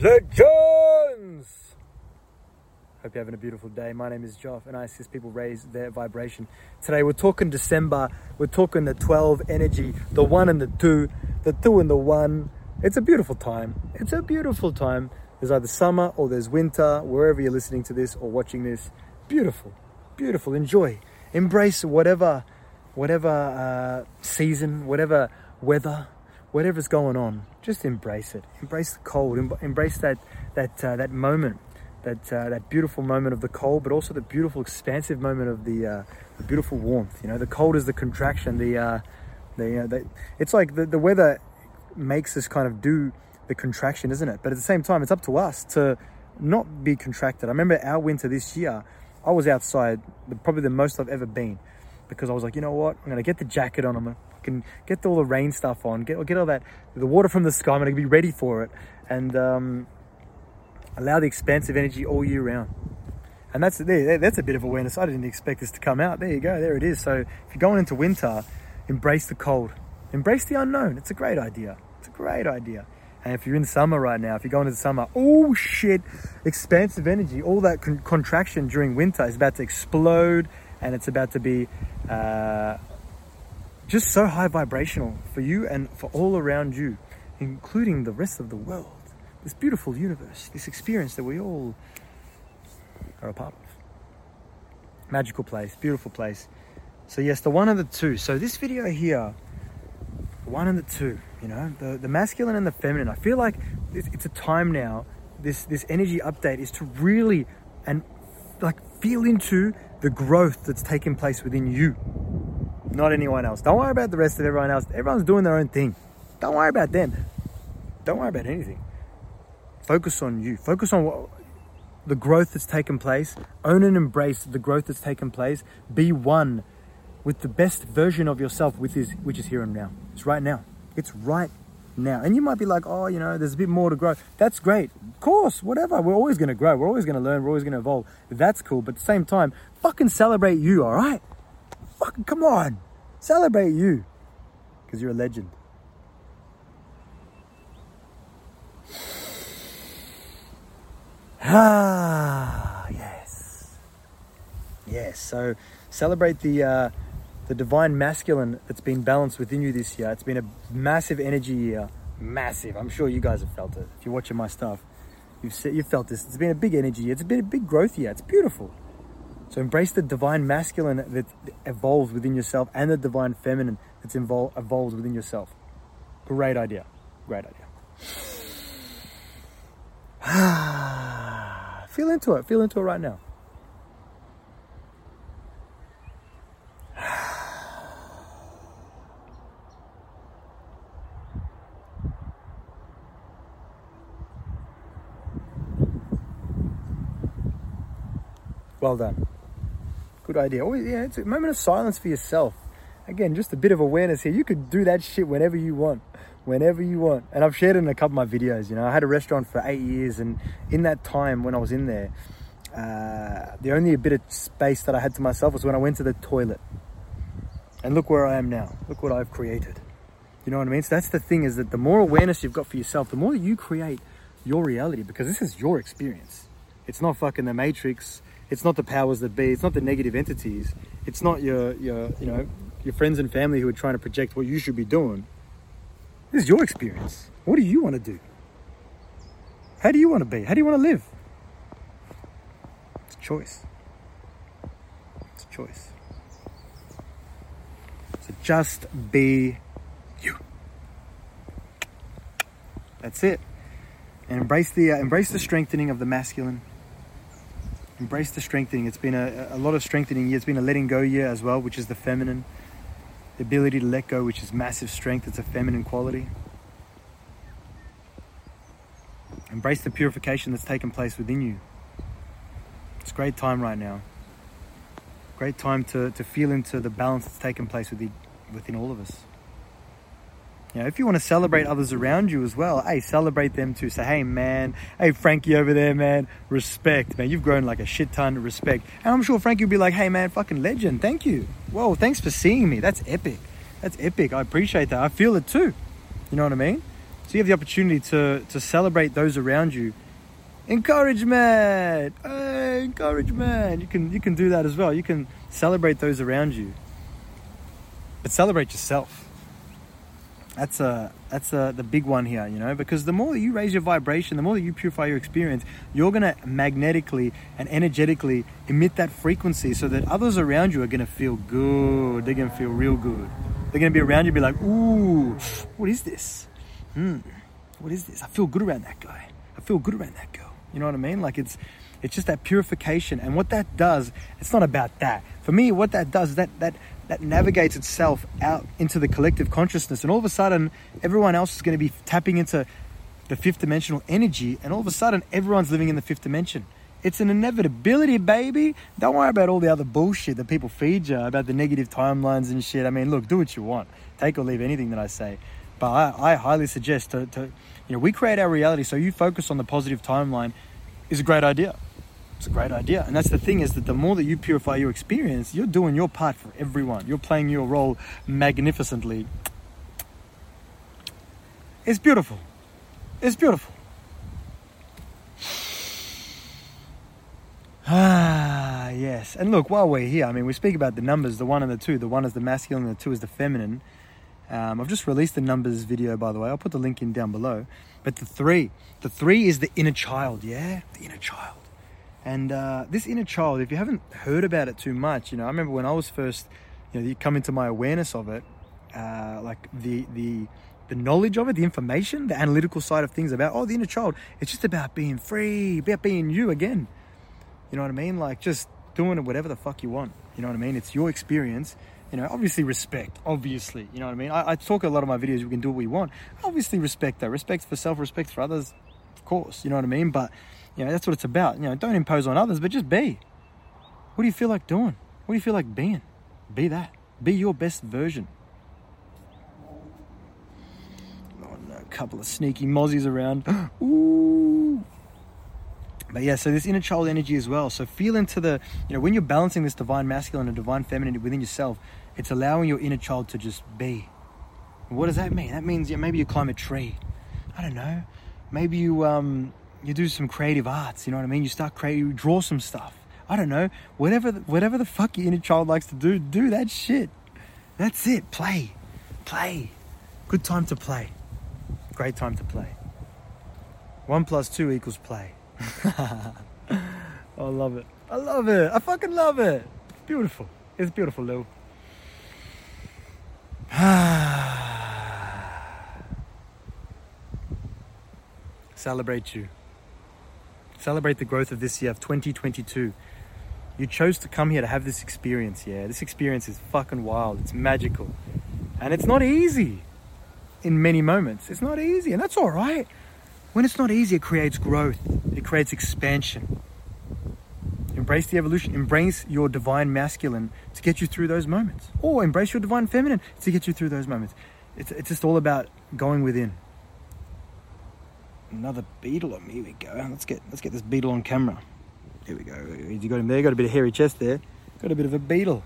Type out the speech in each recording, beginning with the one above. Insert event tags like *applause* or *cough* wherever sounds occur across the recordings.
Legends! Hope you're having a beautiful day. My name is Joff and I assist people raise their vibration. Today we're talking December, we're talking the 12 energy, the one and the two, the two and the one. It's a beautiful time. It's a beautiful time. There's either summer or there's winter, wherever you're listening to this or watching this. Beautiful, beautiful. Enjoy. Embrace whatever, whatever uh, season, whatever weather, whatever's going on, just embrace it. Embrace the cold. Embrace that that uh, that moment, that uh, that beautiful moment of the cold, but also the beautiful expansive moment of the, uh, the beautiful warmth. You know, the cold is the contraction. The uh, the, the it's like the, the weather makes us kind of do the contraction, isn't it? But at the same time, it's up to us to not be contracted. I remember our winter this year. I was outside, probably the most I've ever been, because I was like, you know what? I'm gonna get the jacket on. I'm gonna can get all the rain stuff on, get get all that the water from the sky. I'm going to be ready for it, and um, allow the expansive energy all year round. And that's. That's a bit of awareness. I didn't expect this to come out. There you go. There it is. So if you're going into winter, embrace the cold, embrace the unknown. It's a great idea. It's a great idea. And if you're in summer right now, if you're going into summer, oh shit, expansive energy, all that con- contraction during winter is about to explode, and it's about to be. Uh, just so high vibrational for you and for all around you, including the rest of the world. This beautiful universe, this experience that we all are a part of. Magical place, beautiful place. So, yes, the one and the two. So, this video here, the one and the two, you know, the, the masculine and the feminine. I feel like it's a time now, this, this energy update is to really and like feel into the growth that's taking place within you not anyone else. Don't worry about the rest of everyone else. Everyone's doing their own thing. Don't worry about them. Don't worry about anything. Focus on you. Focus on what, the growth that's taken place. Own and embrace the growth that's taken place. Be one with the best version of yourself, which is which is here and now. It's right now. It's right now. And you might be like, oh, you know, there's a bit more to grow. That's great. Of course, whatever. We're always going to grow. We're always going to learn. We're always going to evolve. That's cool. But at the same time, fucking celebrate you, all right? Fucking come on. Celebrate you. Because you're a legend. *sighs* Ah, yes. Yes. So celebrate the uh, the divine masculine that's been balanced within you this year. It's been a massive energy year. Massive. I'm sure you guys have felt it. If you're watching my stuff, you've you've felt this. It's been a big energy year. It's been a big growth year. It's beautiful. So embrace the divine masculine that evolves within yourself and the divine feminine that's involved, evolves within yourself. Great idea. Great idea. *sighs* feel into it. Feel into it right now. *sighs* Well done. Good idea. Always, yeah, it's a moment of silence for yourself. Again, just a bit of awareness here. You could do that shit whenever you want, whenever you want. And I've shared it in a couple of my videos. You know, I had a restaurant for eight years, and in that time when I was in there, uh, the only bit of space that I had to myself was when I went to the toilet. And look where I am now. Look what I've created. You know what I mean? So that's the thing is that the more awareness you've got for yourself, the more you create your reality because this is your experience. It's not fucking the Matrix it's not the powers that be. It's not the negative entities. It's not your your you know your friends and family who are trying to project what you should be doing. This is your experience. What do you want to do? How do you want to be? How do you want to live? It's a choice. It's a choice. So just be you. That's it. And embrace the uh, embrace the strengthening of the masculine embrace the strengthening. It's been a, a lot of strengthening. It's been a letting go year as well, which is the feminine. The ability to let go, which is massive strength. It's a feminine quality. Embrace the purification that's taken place within you. It's a great time right now. Great time to, to feel into the balance that's taken place within, within all of us. You know, if you want to celebrate others around you as well, hey, celebrate them too. Say, hey, man, hey, Frankie over there, man, respect, man. You've grown like a shit ton of respect. And I'm sure Frankie will be like, hey, man, fucking legend. Thank you. Whoa, thanks for seeing me. That's epic. That's epic. I appreciate that. I feel it too. You know what I mean? So you have the opportunity to, to celebrate those around you. Encouragement! Hey, encouragement! You can, you can do that as well. You can celebrate those around you. But celebrate yourself. That's a that's a, the big one here, you know, because the more that you raise your vibration, the more that you purify your experience, you're to magnetically and energetically emit that frequency so that others around you are to feel good. They're to feel real good. They're to be around you, be like, ooh, what is this? Hmm, what is this? I feel good around that guy. I feel good around that girl. You know what I mean? Like it's it's just that purification. And what that does, it's not about that. For me, what that does, that that that navigates itself out into the collective consciousness. And all of a sudden, everyone else is going to be tapping into the fifth dimensional energy. And all of a sudden, everyone's living in the fifth dimension. It's an inevitability, baby. Don't worry about all the other bullshit that people feed you about the negative timelines and shit. I mean, look, do what you want. Take or leave anything that I say. But I, I highly suggest to, to, you know, we create our reality. So you focus on the positive timeline is a great idea. It's a great idea. And that's the thing is that the more that you purify your experience, you're doing your part for everyone. You're playing your role magnificently. It's beautiful. It's beautiful. *sighs* Ah, yes. And look, while we're here, I mean, we speak about the numbers the one and the two. The one is the masculine, the two is the feminine. Um, I've just released the numbers video, by the way. I'll put the link in down below. But the three, the three is the inner child, yeah? The inner child. And uh, this inner child, if you haven't heard about it too much, you know, I remember when I was first, you know, you come into my awareness of it, uh, like the the the knowledge of it, the information, the analytical side of things about oh the inner child. It's just about being free, about being you again. You know what I mean? Like just doing whatever the fuck you want. You know what I mean? It's your experience. You know, obviously respect. Obviously, you know what I mean. I, I talk a lot of my videos. We can do what we want. Obviously respect that. Respect for self. Respect for others. Of course. You know what I mean. But you know, that's what it's about. You know, don't impose on others, but just be. What do you feel like doing? What do you feel like being? Be that. Be your best version. Oh, no, a couple of sneaky mozzies around. *gasps* Ooh. But yeah, so this inner child energy as well. So feel into the, you know, when you're balancing this divine masculine and divine feminine within yourself, it's allowing your inner child to just be. What does that mean? That means yeah, maybe you climb a tree. I don't know. Maybe you um, you do some creative arts, you know what I mean? You start creating, you draw some stuff. I don't know, whatever, whatever the fuck your inner child likes to do, do that shit. That's it. Play, play. Good time to play. Great time to play. One plus two equals play. *laughs* I love it. I love it. I fucking love it. Beautiful. It's beautiful, Lou. *sighs* Celebrate you. Celebrate the growth of this year of 2022. You chose to come here to have this experience, yeah? This experience is fucking wild. It's magical. And it's not easy in many moments. It's not easy, and that's all right. When it's not easy, it creates growth, it creates expansion. Embrace the evolution, embrace your divine masculine to get you through those moments, or embrace your divine feminine to get you through those moments. It's, it's just all about going within another beetle on me. Here we go. Let's get let's get this beetle on camera. Here we go. You got him there. Got a bit of hairy chest there. Got a bit of a beetle.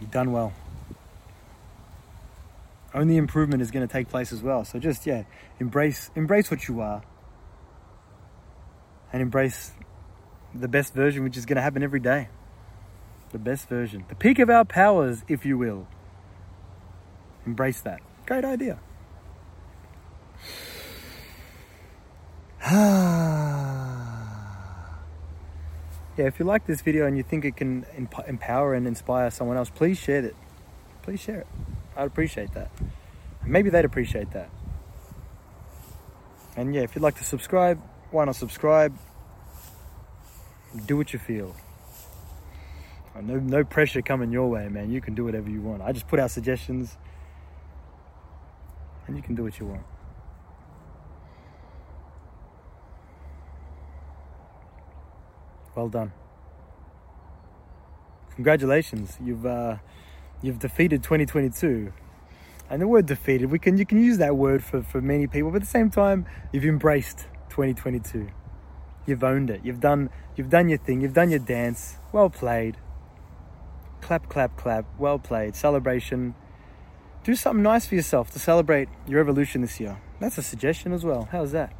You've done well. Only improvement is going to take place as well. So just yeah, embrace embrace what you are, and embrace the best version, which is going to happen every day. The best version, the peak of our powers, if you will. Embrace that. Great idea. *sighs* yeah, if you like this video and you think it can empower and inspire someone else, please share it. Please share it. I'd appreciate that. Maybe they'd appreciate that. And yeah, if you'd like to subscribe, why not subscribe? Do what you feel. Uh, no, no pressure coming your way, man. You can do whatever you want. I just put out suggestions and you can do what you want. Well done. Congratulations, you've uh, you've defeated 2022. And the word defeated, we can you can use that word for, for many people, but at the same time, you've embraced 2022. You've owned it. You've done you've done your thing. You've done your dance. Well played. Clap, clap, clap. Well played. Celebration. Do something nice for yourself to celebrate your evolution this year. That's a suggestion as well. How's that?